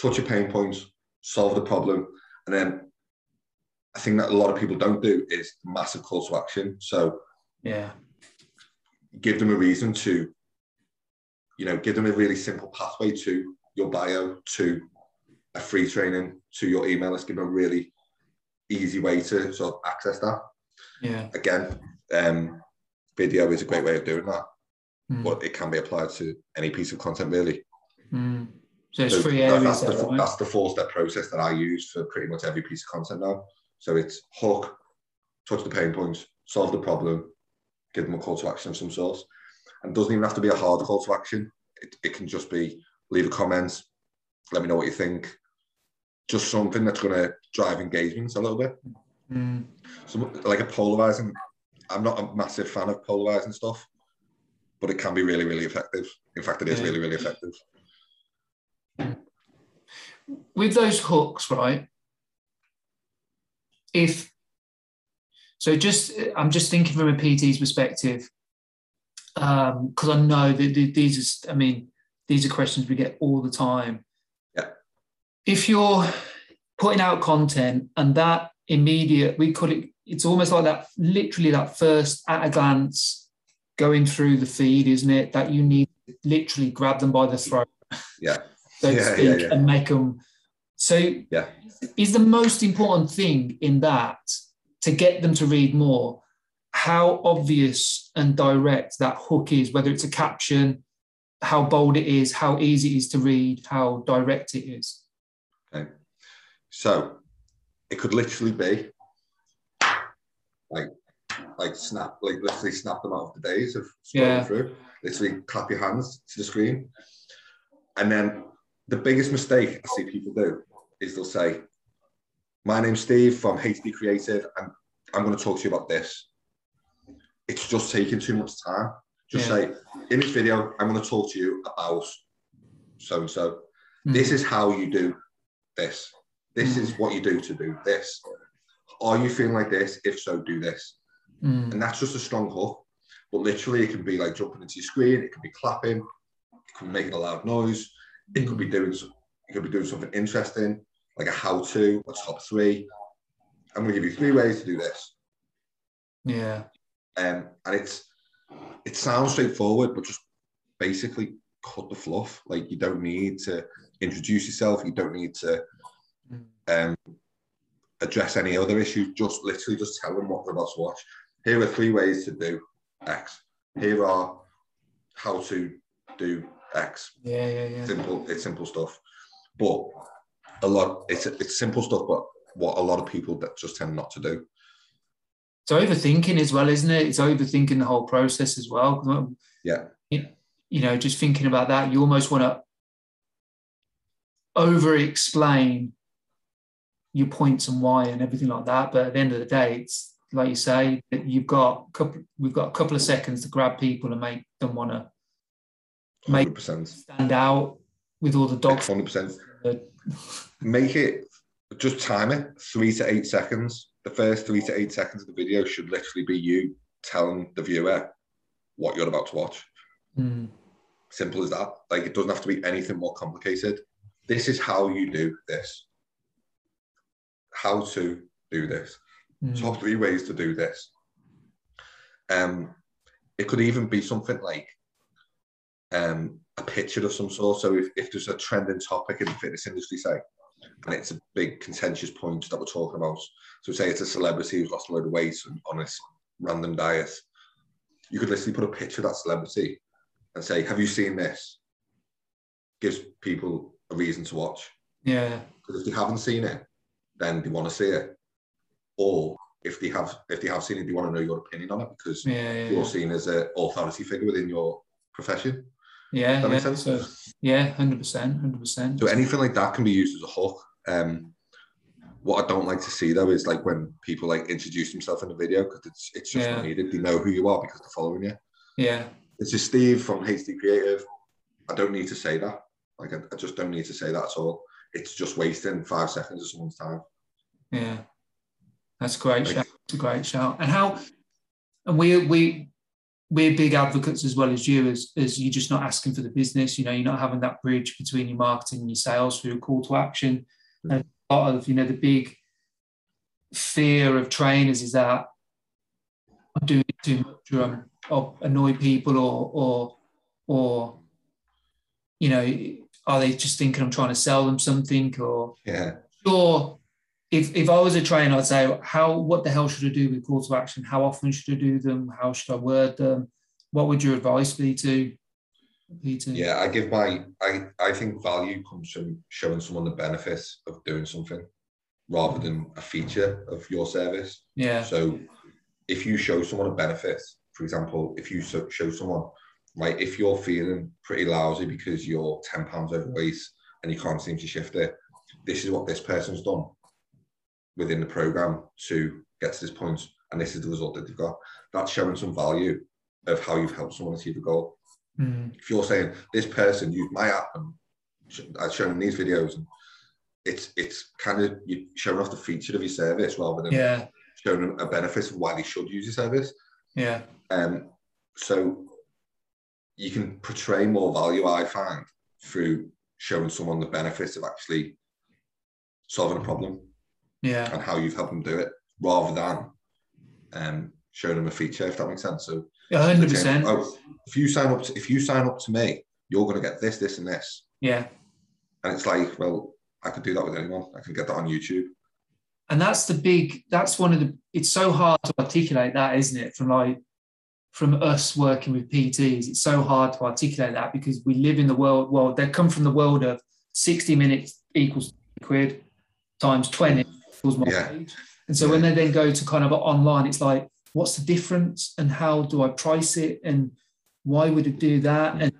touch your pain points, solve the problem, and then I think that a lot of people don't do is massive call to action. So yeah, give them a reason to, you know, give them a really simple pathway to your bio, to a free training, to your email list. Give them a really easy way to sort of access that. Yeah. Again, um, video is a great way of doing that, mm. but it can be applied to any piece of content really. Mm. So it's so free areas. That's, the, right? that's the four step process that I use for pretty much every piece of content now. So it's hook, touch the pain points, solve the problem, give them a call to action of some sort. And doesn't even have to be a hard call to action. It, it can just be leave a comment, let me know what you think. Just something that's going to drive engagement a little bit. Mm. So, like a polarizing, I'm not a massive fan of polarizing stuff, but it can be really, really effective. In fact, it is yeah. really, really effective. With those hooks, right? If so just i'm just thinking from a pt's perspective um, because um, i know that these are i mean these are questions we get all the time. Yeah. If you're putting out content and that immediate we call it it's almost like that literally that first at a glance going through the feed isn't it? That you need to literally grab them by the throat. Yeah. So yeah, to speak yeah, yeah. and make them so yeah is the most important thing in that to get them to read more how obvious and direct that hook is, whether it's a caption, how bold it is, how easy it is to read, how direct it is. Okay. So it could literally be like like snap, like literally snap them out of the days of scrolling yeah. through. Literally clap your hands to the screen. And then the biggest mistake I see people do is they'll say, my name's Steve from HD Creative, and I'm going to talk to you about this. It's just taking too much time. Just yeah. say, in this video, I'm going to talk to you about so and so. This is how you do this. This mm. is what you do to do this. Are you feeling like this? If so, do this. Mm. And that's just a strong hook. But literally, it can be like jumping into your screen. It can be clapping. It can be making a loud noise. It could be doing. It could be doing something interesting like a how to, a top three. I'm going to give you three ways to do this. Yeah. Um, and it's it sounds straightforward, but just basically cut the fluff. Like you don't need to introduce yourself. You don't need to mm. um, address any other issues. Just literally just tell them what they're about to watch. Here are three ways to do X. Here are how to do X. Yeah, yeah, yeah. Simple, it's simple stuff. But a lot, it's it's simple stuff, but what a lot of people that just tend not to do. It's overthinking as well, isn't it? It's overthinking the whole process as well. Yeah. You know, just thinking about that, you almost want to over explain your points and why and everything like that. But at the end of the day, it's like you say that you've got a couple, we've got a couple of seconds to grab people and make them want to make 100%. stand out with all the dogs. 100%. Make it, just time it three to eight seconds. The first three to eight seconds of the video should literally be you telling the viewer what you're about to watch. Mm. Simple as that. Like it doesn't have to be anything more complicated. This is how you do this. How to do this. Mm. Top three ways to do this. Um, it could even be something like um, a picture of some sort. So if, if there's a trending topic in the fitness industry, say, and it's a big contentious point that we're talking about. So say it's a celebrity who's lost a load of weight on this random diet. You could literally put a picture of that celebrity and say, "Have you seen this?" Gives people a reason to watch. Yeah. Because if they haven't seen it, then they want to see it. Or if they have, if they have seen it, they want to know your opinion on it because Yeah. Yeah. you're seen as an authority figure within your profession. Yeah. That yeah. sense. So, yeah. Hundred percent. Hundred percent. So anything like that can be used as a hook. Um, what I don't like to see though is like when people like introduce themselves in the video because it's it's just Yeah. not needed. They know who you are because they're following you. Yeah. This is Steve from HD Creative. I don't need to say that. Like I, I just don't need to say that at all. It's just wasting five seconds of someone's time. Yeah. That's a great Like- shout. It's a great shout. And how? And we we we're big advocates as well as you as as you're just not asking for the business. You know, you're not having that bridge between your marketing and your sales through a call to action. Mm. And a lot of you know the big fear of trainers is that I'm doing too much or I'm or annoy people or or or you know are they just thinking I'm trying to sell them something or Yeah. sure if if I was a trainer, I'd say how what the hell should I do with calls to action? How often should I do them? How should I word them? What would your advice be to Peter? Yeah, I give my I I think value comes from showing someone the benefits of doing something rather than a feature of your service. Yeah. So if you show someone a benefit, for example, if you show someone, like if you're feeling pretty lousy because you're 10 pounds overweight and you can't seem to shift it, this is what this person's done within the program to get to this point, and this is the result that they've got. That's showing some value of how you've helped someone achieve a goal. Mm, If you're saying this person used my app and I've shown them these videos, and it's it's kind of you showing off the feature of your service rather than yeah. showing them a benefit of why they should use your service. Yeah. Um, so you can portray more value, I find, through showing someone the benefits of actually solving a problem Yeah. and how you've helped them do it, rather than um, showing them a feature. If that makes sense. So, A hundred percent. oh, if you sign up, to, if you sign up to me, you're going to get this, this, and this. Yeah. And it's like, well, I could do that with anyone. I can get that on YouTube. And that's the big that's one of the it's so hard to articulate that, isn't it? From like from us working with PTs, it's so hard to articulate that because we live in the world. Well, they come from the world of 60 minutes equals quid times 20 my Yeah. And so when they then go to kind of online, it's like, what's the difference and how do I price it and why would it do that? And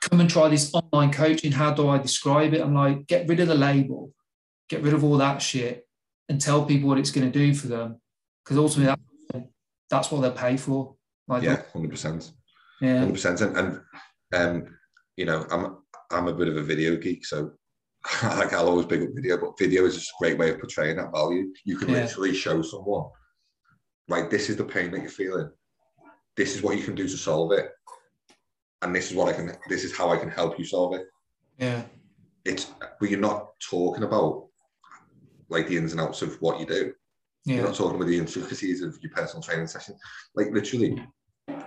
come and try this online coaching. How do I describe it? I'm like, get rid of the label, get rid of all that shit and tell people what it's going to do for them. Because ultimately, that, that's what they'll pay for. Like, Yeah, hundred percent. yeah, hundred percent. And, and um, you know, I'm I'm a bit of a video geek, so like I'll always big up video, but video is just a great way of portraying that value. You can Yeah. literally show someone, like, this is the pain that you're feeling. This is what you can do to solve it, and this is what I can. This is how I can help you solve it. yeah, It's but you're not talking about like the ins and outs of what you do. You're not talking about the intricacies of your personal training session. Like literally,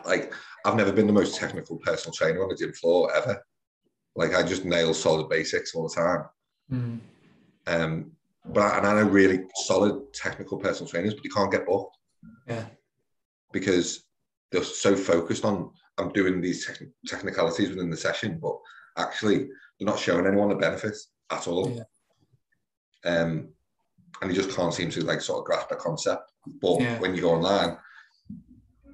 like I've never been the most technical personal trainer on the gym floor ever. Like I just nail solid basics all the time. Mm, Um, but I, and I know really solid technical personal trainers, but you can't get booked yeah, because they're so focused on I'm doing these technicalities within the session, but actually they're not showing anyone the benefits at all. Yeah. Um, and you just can't seem to like sort of grasp the concept. But yeah. when you go online,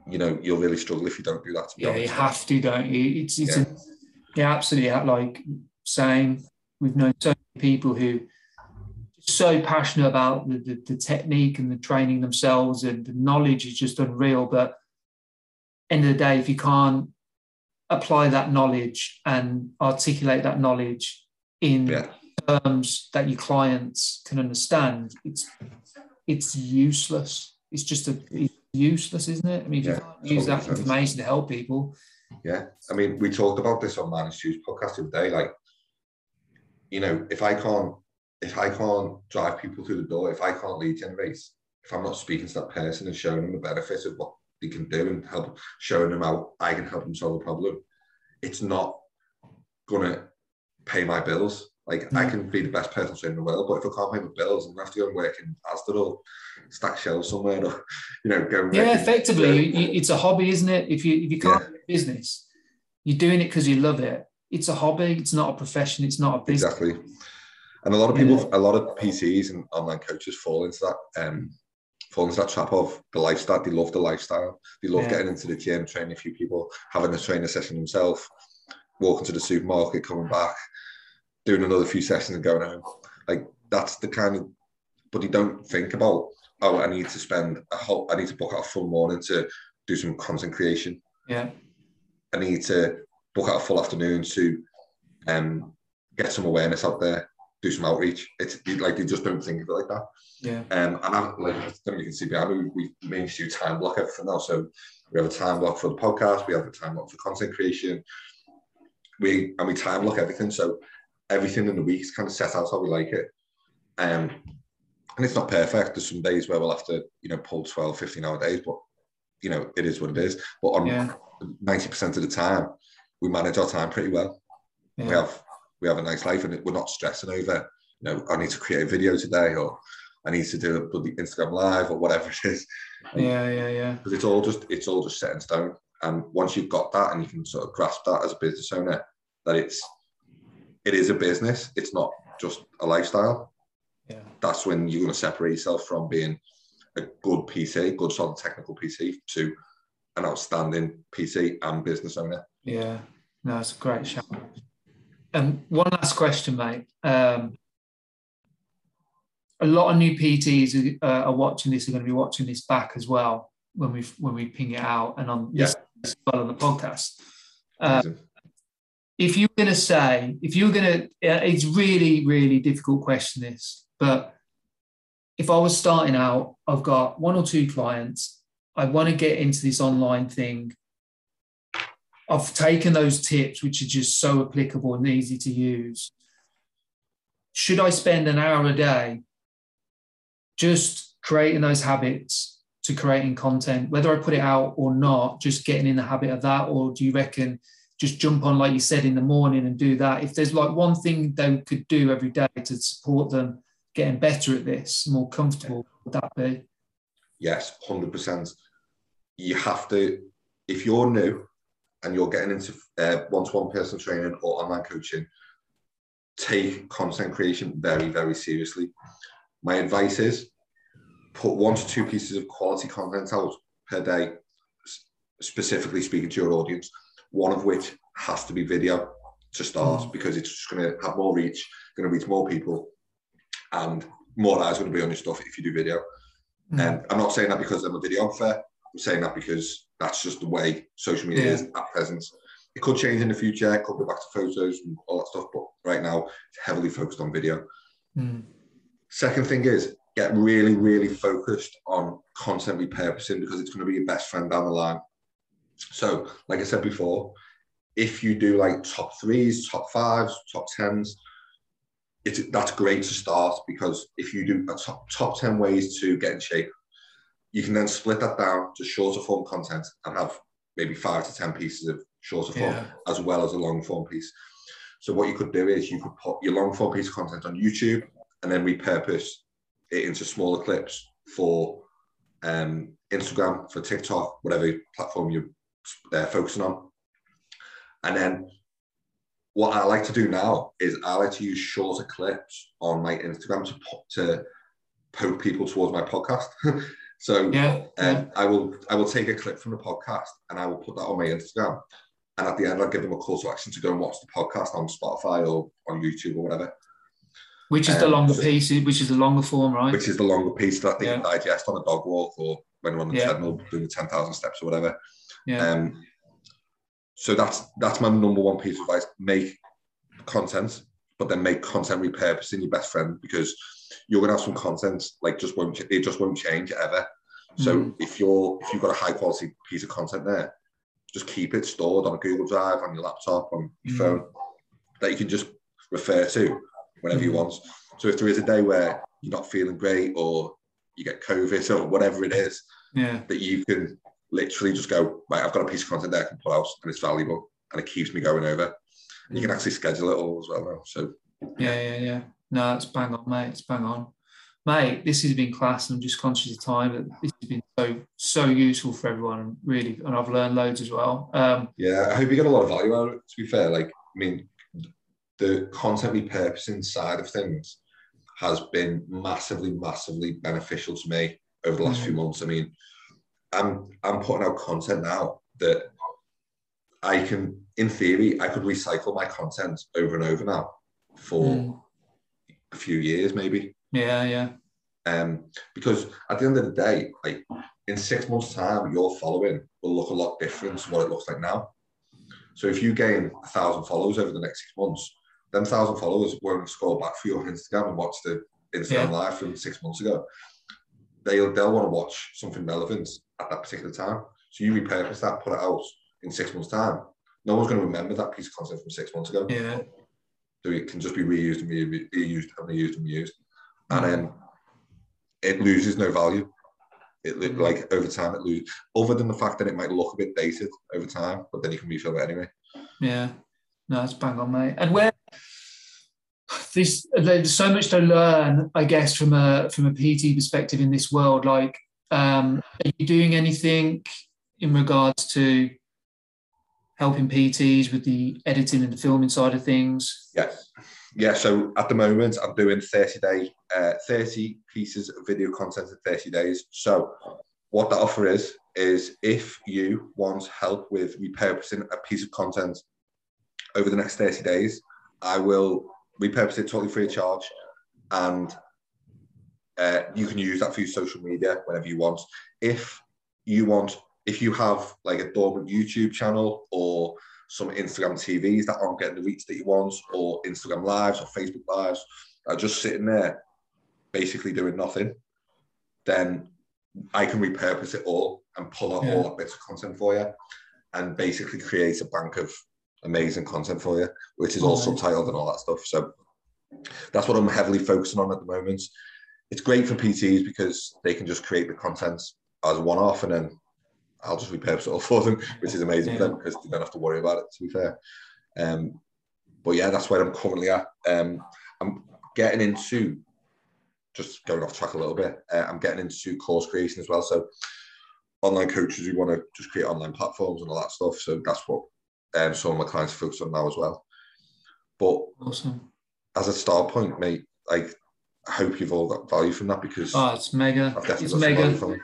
you know, you'll really struggle if you don't do that. yeah, honest. you have to, don't you? It's, it's yeah. Yeah, absolutely. Like saying, we've known so many people who are so passionate about the, the, the, technique and the training themselves and the knowledge is just unreal. But end of the day, if you can't apply that knowledge and articulate that knowledge in yeah. terms that your clients can understand, it's it's useless. It's just a it's useless, isn't it? I mean, if yeah, you can't use that information to help people. Yeah, I mean, we talked about this on Managed Stu's podcast today. Like, you know, if I can't if I can't drive people through the door, if I can't lead generate, if I'm not speaking to that person and showing them the benefits of what they can do and help showing them how I can help them solve a problem, it's not gonna pay my bills. Like mm. I can be the best person in the world, but if I can't pay my bills, I'm gonna have to go and work in Asda or stack shelves somewhere, or you know, go. yeah, effectively, it's a hobby, isn't it? If you if you can't yeah. Business, you're doing it because you love it. It's a hobby. It's not a profession. It's not a business. Exactly. And a lot of people, yeah. a lot of PTs and online coaches fall into that, um, fall into that trap of the lifestyle. They love the lifestyle. They love yeah. getting into the gym, training a few people, having a trainer session themselves, walking to the supermarket, coming back, doing another few sessions and going home. Like that's the kind of, but they don't think about, oh, I need to spend a whole, I need to book out a full morning to do some content creation. Yeah. I need to book out a full afternoon to um, get some awareness out there do some outreach. It's like they just don't think of it like that. Yeah. Um, and I'm like, I don't know if you can see behind me, we, we managed to time block everything now. So we have a time block for the podcast, we have a time block for content creation. We and we time block everything. So everything in the week is kind of set out how we like it. Um, and it's not perfect. There's some days where we'll have to, you know, pull 12, 15 hour days, but you know, it is what it is. But on yeah. 90% of the time, we manage our time pretty well. Yeah. We have we have a nice life and we're not stressing over, you know, I need to create a video today or I need to do a bloody Instagram live or whatever it is. Yeah, yeah, yeah. Because it's all just it's all just set in stone. And once you've got that and you can sort of grasp that as a business owner, that it's it is a business, it's not just a lifestyle. Yeah. That's when you're going to separate yourself from being a good PT, good solid technical PT, to an outstanding PT and business owner. Yeah, no, it's a great shout. And one last question, mate. Um, a lot of new PTs uh, are watching this are going to be watching this back as well when we when we ping it out and on yeah. as well on the podcast. Uh, if you're going to say, if you're going to, it's really really difficult question this, but if I was starting out, I've got one or two clients. I want to get into this online thing. I've taken those tips, which are just so applicable and easy to use. Should I spend an hour a day just creating those habits to creating content, whether I put it out or not, just getting in the habit of that? Or do you reckon just jump on, like you said, in the morning and do that? If there's like one thing they could do every day to support them getting better at this, more comfortable, would that be? Yes, 100%. You have to, if you're new, and you're getting into uh, one-to-one personal training or online coaching, take content creation very, very seriously. My advice is put one to two pieces of quality content out per day, specifically speaking to your audience, one of which has to be video to start mm. because it's just going to have more reach, going to reach more people, and more eyes going to be on your stuff if you do video. And mm. um, I'm not saying that because I'm a videographer. I'm saying that because that's just the way social media yeah. is at present. It could change in the future, it could go back to photos and all that stuff, but right now it's heavily focused on video. Mm. Second thing is get really, really focused on content repurposing because it's going to be your best friend down the line. So, like I said before, if you do like top threes, top fives, top tens, it's that's great to start because if you do a top top ten ways to get in shape, you can then split that down to shorter form content and have maybe five to 10 pieces of shorter form yeah. as well as a long form piece. So what you could do is you could put your long form piece of content on YouTube and then repurpose it into smaller clips for um, Instagram, for TikTok, whatever platform you're uh, focusing on. And then what I like to do now is I like to use shorter clips on my Instagram to to poke people towards my podcast. so yeah, um, yeah. I will I will take a clip from the podcast and I will put that on my Instagram. And at the end, I'll give them a call to action to go and watch the podcast on Spotify or on YouTube or whatever. Which is the Um, longer so- piece, which is the longer form, right? Which is the longer piece that they can digest on a dog walk or when we're on the Yeah. treadmill doing the 10,000 steps or whatever. yeah. Um, so that's that's my number one piece of advice: make content, but then make content repurposing your best friend because you're gonna have some content like just won't ch- it just won't change ever. So Mm. if you're if you've got a high quality piece of content there, just keep it stored on a Google Drive, on your laptop, on your Mm. phone that you can just refer to whenever you Mm. want. So if there is a day where you're not feeling great or you get COVID or whatever it is, yeah. that you can literally just go, right, I've got a piece of content there I can pull out and it's valuable and it keeps me going over. And you can actually schedule it all as well now. So Yeah, yeah, yeah. No, it's bang on, mate. It's bang on. Mate, this has been class. and I'm just conscious of time, but this has been so so useful for everyone, really, and I've learned loads as well. Um, yeah, I hope you get a lot of value out of it, to be fair. Like, I mean, the content repurposing side of things has been massively, massively beneficial to me over the last Mm. few months. I mean, I'm I'm putting out content now that I can, in theory, I could recycle my content over and over now for mm, a few years, maybe. yeah, yeah, Um, because at the end of the day, like in six months' time, your following will look a lot different to what it looks like now. So if you gain a thousand followers over the next six months, then thousand followers won't scroll back for your Instagram and watch the Instagram Yeah. live from six months ago. They'll they'll want to watch something relevant at that particular time. So you repurpose that, put it out in six months' time. No one's going to remember that piece of content from six months ago. yeah. So it can just be reused and re- reused and reused and reused. And Mm. then it loses no value. It lo- Mm. like over time it loses, other than the fact that it might look a bit dated over time, but then you can refill it anyway. Yeah, no, it's bang on, mate. And where this there's so much to learn, I guess, from a from a PT perspective in this world. Like, um, are you doing anything in regards to helping PTs with the editing and the filming side of things? Yeah, yeah. So at the moment, I'm doing 30 day, uh, 30 pieces of video content in 30 days. So what that offer is is if you want help with repurposing a piece of content over the next 30 days, I will repurpose it totally free of charge, and uh, you can use that for your social media whenever you want. If you want, if you have like a dormant YouTube channel or some Instagram TVs that aren't getting the reach that you want, or Instagram lives or Facebook lives are just sitting there basically doing nothing, then I can repurpose it all and pull out Yeah. all that bits of content for you and basically create a bank of amazing content for you, which is all Nice. subtitled and all that stuff. So that's what I'm heavily focusing on at the moment. It's great for PTs because they can just create the content as one-off and then I'll just repurpose it all for them, which is amazing for them because they don't have to worry about it, to be fair. Um, but yeah, that's where I'm currently at. Um, I'm getting into, just going off track a little bit, uh, I'm getting into course creation as well. So online coaches who want to just create online platforms and all that stuff. So that's what um, some of my clients focus on now as well. But Awesome. as a start point, mate, like I hope you've all got value from that because Oh, it's mega. It's got some value mega.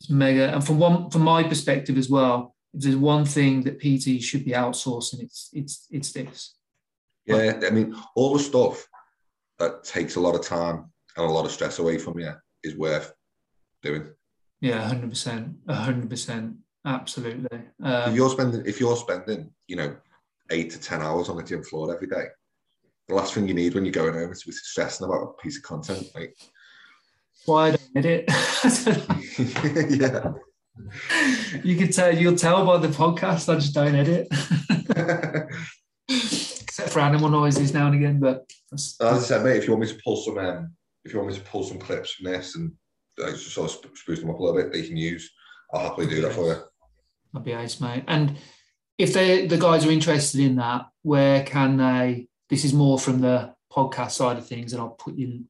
It's mega. And from one from my perspective as well, if there's one thing that PT should be outsourcing, it's it's it's this. Yeah, I mean, all the stuff that takes a lot of time and a lot of stress away from you is worth doing. Yeah, hundred percent, hundred percent, absolutely. if Um, you're spending, if you're spending, you know, eight to ten hours on the gym floor every day, the last thing you need when you're going home is to be stressing about a piece of content. Like, why I don't edit? yeah, you can tell. You'll tell by the podcast. I just don't edit, except for animal noises now and again. But as I said, mate, if you want me to pull some, um, if you want me to pull some clips from this and just sort of sp- spruce them up a little bit that you can use, I'll happily do that for you. That'd be ace, mate. And if they the guys are interested in that, where can they? This is more from the podcast side of things, and I'll put you.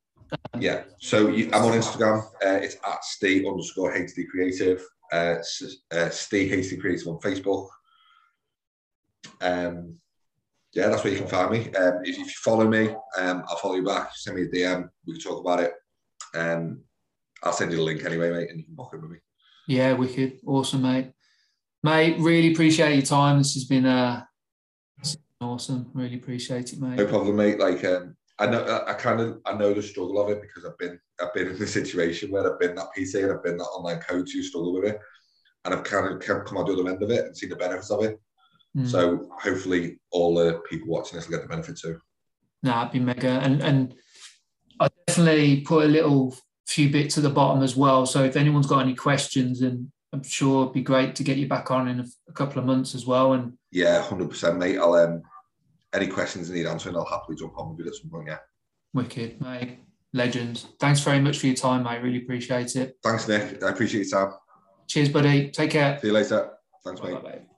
Yeah. So you, I'm on Instagram. Uh, it's at stay underscore HD creative. Uh, uh, stay HD creative on Facebook. um, yeah, that's where you can find me. Um, if, if you follow me, um, I'll follow you back. Send me a DM. We can talk about it. Um, I'll send you the link anyway, mate, and you can book it with me. Yeah, wicked, awesome, mate. Mate, really appreciate your time. This has been uh, awesome. Really appreciate it, mate. No problem, mate. Like, um, I know, I, kind of, I know the struggle of it because I've been, I've been in the situation where I've been that PT and I've been that online coach who struggle with it, and I've kind of come out the other end of it and seen the benefits of it. Mm. So hopefully, all the people watching this will get the benefit too. No, that'd be mega, and and I definitely put a little few bits at the bottom as well. So if anyone's got any questions, and I'm sure it'd be great to get you back on in a, a couple of months as well. And yeah, hundred percent, mate. I'll um, any questions you need answering, I'll happily jump on with you at some point. Yeah. Wicked, mate. Legend. Thanks very much for your time, mate. Really appreciate it. Thanks, Nick. I appreciate your time. Cheers, buddy. Take care. See you later. Thanks, mate. Bye-bye.